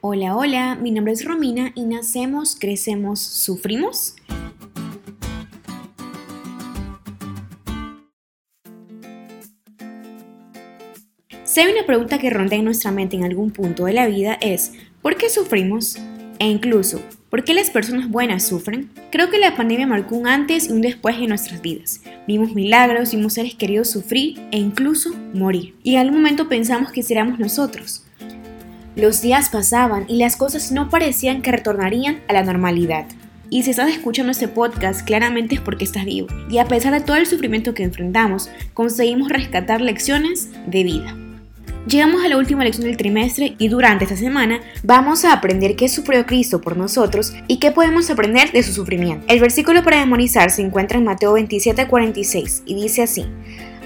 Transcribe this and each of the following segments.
Hola, hola, mi nombre es Romina y nacemos, crecemos, sufrimos. Si hay una pregunta que ronda en nuestra mente en algún punto de la vida es, ¿por qué sufrimos? E incluso, ¿por qué las personas buenas sufren? Creo que la pandemia marcó un antes y un después en nuestras vidas. Vimos milagros, vimos seres queridos sufrir e incluso morir. Y en algún momento pensamos que seríamos nosotros. Los días pasaban y las cosas no parecían que retornarían a la normalidad. Y si estás escuchando este podcast, claramente es porque estás vivo. Y a pesar de todo el sufrimiento que enfrentamos, conseguimos rescatar lecciones de vida. Llegamos a la última lección del trimestre y durante esta semana vamos a aprender qué sufrió Cristo por nosotros y qué podemos aprender de su sufrimiento. El versículo para memorizar se encuentra en Mateo 27:46 y dice así: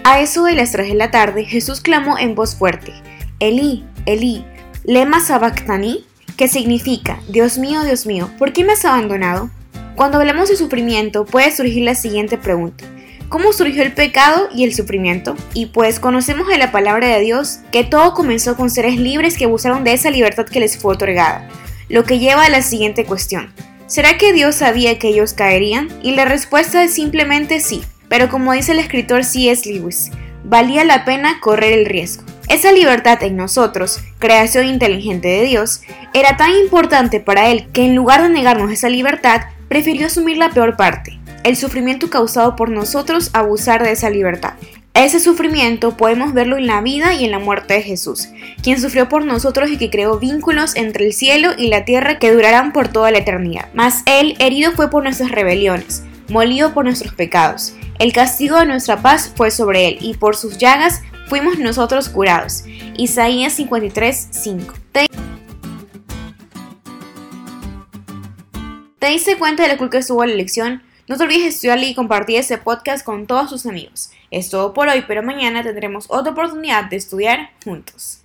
A eso de las 3 de la tarde Jesús clamó en voz fuerte: Elí, Elí, lema sabactani, que significa Dios mío, Dios mío, ¿por qué me has abandonado? Cuando hablamos de sufrimiento puede surgir la siguiente pregunta cómo surgió el pecado y el sufrimiento. Y pues conocemos en la palabra de Dios que todo comenzó con seres libres que abusaron de esa libertad que les fue otorgada. Lo que lleva a la siguiente cuestión. ¿Será que Dios sabía que ellos caerían? Y la respuesta es simplemente sí. Pero como dice el escritor C.S. Lewis, valía la pena correr el riesgo. Esa libertad en nosotros, creación inteligente de Dios, era tan importante para Él que en lugar de negarnos esa libertad, prefirió asumir la peor parte, el sufrimiento causado por nosotros abusar de esa libertad. Ese sufrimiento podemos verlo en la vida y en la muerte de Jesús, quien sufrió por nosotros y que creó vínculos entre el cielo y la tierra que durarán por toda la eternidad. Mas Él herido fue por nuestras rebeliones, molido por nuestros pecados. El castigo de nuestra paz fue sobre Él y por sus llagas fuimos nosotros curados. Isaías 53, 5. ¿Te diste cuenta de la culpa que estuvo la elección? No te olvides de estudiar y compartir este podcast con todos tus amigos. Es todo por hoy, pero mañana tendremos otra oportunidad de estudiar juntos.